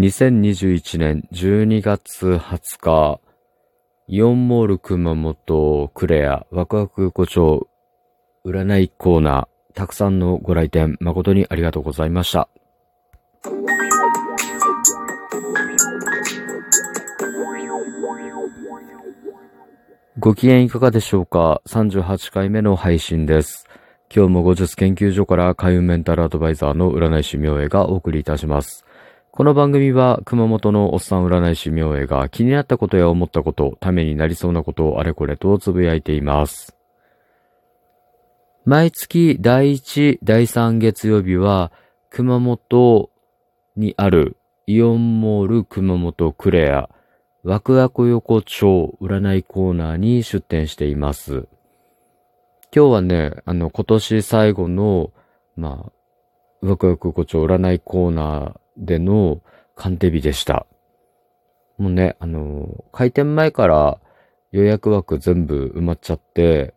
2021年12月20日、イオンモール熊本クレアワクワク横丁占いコーナー、たくさんのご来店誠にありがとうございました。ご機嫌いかがでしょうか ?38 回目の配信です。今日も後日研究所から開運メンタルアドバイザーの占い師明恵がお送りいたします。この番組は熊本のおっさん占い師明恵が気になったことや思ったこと、ためになりそうなことをあれこれとつぶやいています。毎月第1、第3月曜日は熊本にあるイオンモール熊本クレアワクワク横丁占いコーナーに出店しています。今日はね、あの、今年最後の、まあ、ワクワク横丁占いコーナーでの鑑定日でした。もうね、あの、開店前から予約枠全部埋まっちゃって、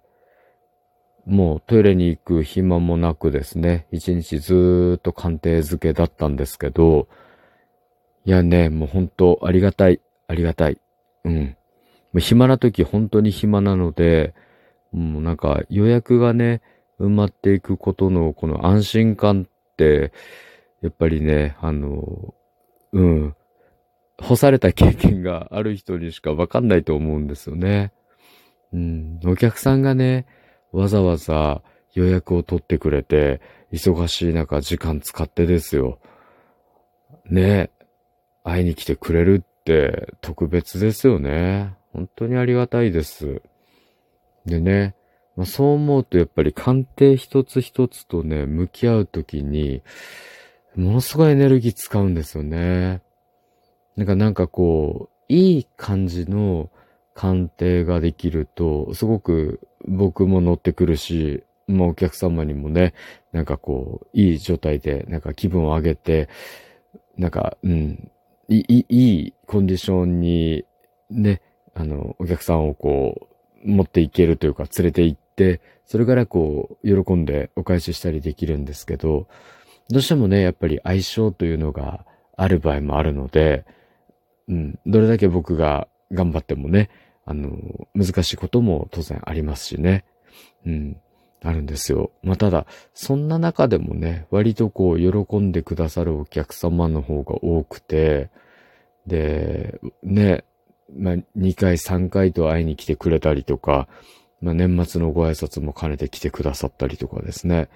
もうトイレに行く暇もなくですね、一日ずーっと鑑定付けだったんですけど、いやね、もう本当ありがたい。ありがたい。うん。暇な時本当に暇なので、もうなんか予約がね、埋まっていくことのこの安心感、やっぱりね、あの、うん、干された経験がある人にしかわかんないと思うんですよね。うん、お客さんがね、わざわざ予約を取ってくれて、忙しい中時間使ってですよ。ね、会いに来てくれるって特別ですよね。本当にありがたいです。でね、まあ、そう思うとやっぱり鑑定一つ一つとね、向き合うときに、ものすごいエネルギー使うんですよね。なんかなんかこう、いい感じの鑑定ができると、すごく僕も乗ってくるし、まあお客様にもね、なんかこう、いい状態で、なんか気分を上げて、なんか、うん、いい、いいコンディションに、ね、あの、お客さんをこう、持っていけるというか、連れて行って、それからこう、喜んでお返ししたりできるんですけど、どうしてもね、やっぱり相性というのがある場合もあるので、うん、どれだけ僕が頑張ってもね、あの、難しいことも当然ありますしね。うん、あるんですよ。まあ、ただ、そんな中でもね、割とこう、喜んでくださるお客様の方が多くて、で、ね、まあ、2回3回と会いに来てくれたりとか、まあ、年末のご挨拶も兼ねて来てくださったりとかですね。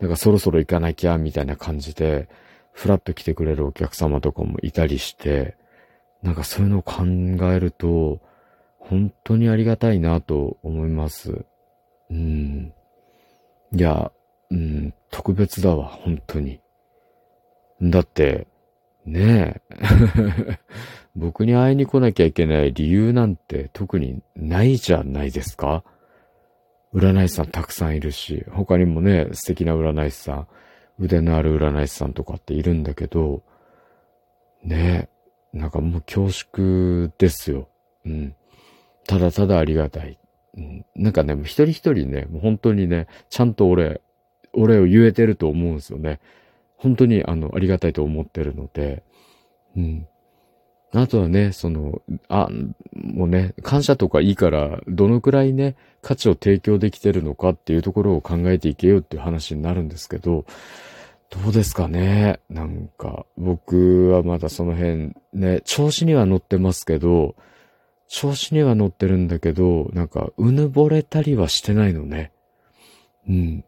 なんかそろそろ行かなきゃ、みたいな感じで、ふらっと来てくれるお客様とかもいたりして、なんかそういうのを考えると、本当にありがたいなと思います。うん。いや、うん、特別だわ、本当に。だって、ねえ。僕に会いに来なきゃいけない理由なんて特にないじゃないですか占い師さんたくさんいるし、他にもね、素敵な占い師さん、腕のある占い師さんとかっているんだけど、ね、なんかもう恐縮ですよ。うん。ただただありがたい。うん、なんかね、一人一人ね、本当にね、ちゃんと俺、俺を言えてると思うんですよね。本当にあの、ありがたいと思ってるので、うん。あとはね、その、あ、もうね、感謝とかいいから、どのくらいね、価値を提供できてるのかっていうところを考えていけよっていう話になるんですけど、どうですかねなんか、僕はまだその辺、ね、調子には乗ってますけど、調子には乗ってるんだけど、なんか、うぬぼれたりはしてないのね。うん。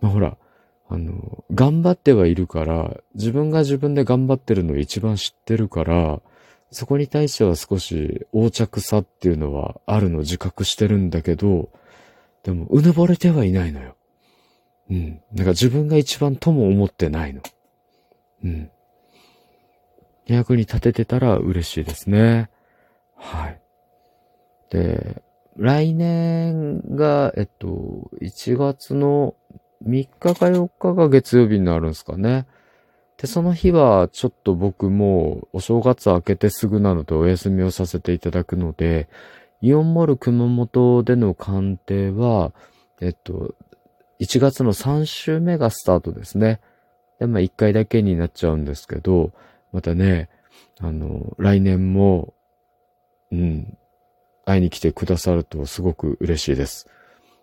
まあ、ほら、あの、頑張ってはいるから、自分が自分で頑張ってるのを一番知ってるから、そこに対しては少し横着さっていうのはあるの自覚してるんだけど、でも、うぬぼれてはいないのよ。うん。なんか自分が一番とも思ってないの。うん。役に立ててたら嬉しいですね。はい。で、来年が、えっと、1月の3日か4日が月曜日になるんですかね。で、その日はちょっと僕もお正月明けてすぐなのでお休みをさせていただくので、イオンモール熊本での鑑定は、えっと、1月の3週目がスタートですね。で、まあ1回だけになっちゃうんですけど、またね、あの、来年も、うん、会いに来てくださるとすごく嬉しいです。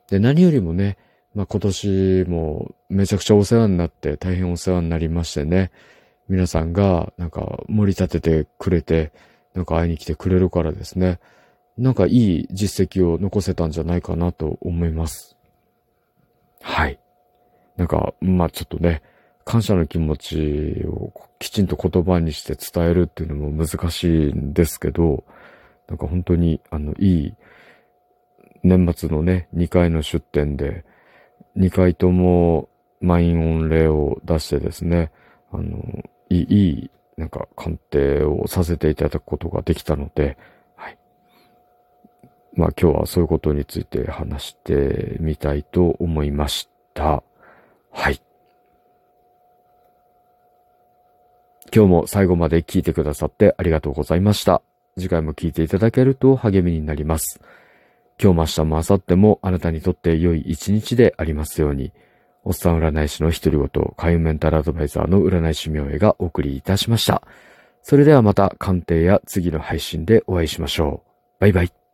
で、何よりもね、まあ、今年もめちゃくちゃお世話になって大変お世話になりましてね、皆さんがなんか盛り立ててくれて、なんか会いに来てくれるからですね、なんかいい実績を残せたんじゃないかなと思います。はい。なんか、まあちょっとね、感謝の気持ちをきちんと言葉にして伝えるっていうのも難しいんですけど、なんか本当に、あの、いい、年末のね、2回の出店で、2回とも満員御礼を出してですね、あの、いい、いい、なんか鑑定をさせていただくことができたので、はい。まあ今日はそういうことについて話してみたいと思いました。はい。今日も最後まで聞いてくださってありがとうございました。次回も聞いていただけると励みになります。今日も明日も明後日もあなたにとって良い一日でありますように。おっさん占い師の一人ごと、海運メンタルアドバイザーの占い師明恵がお送りいたしました。それではまた鑑定や次の配信でお会いしましょう。バイバイ。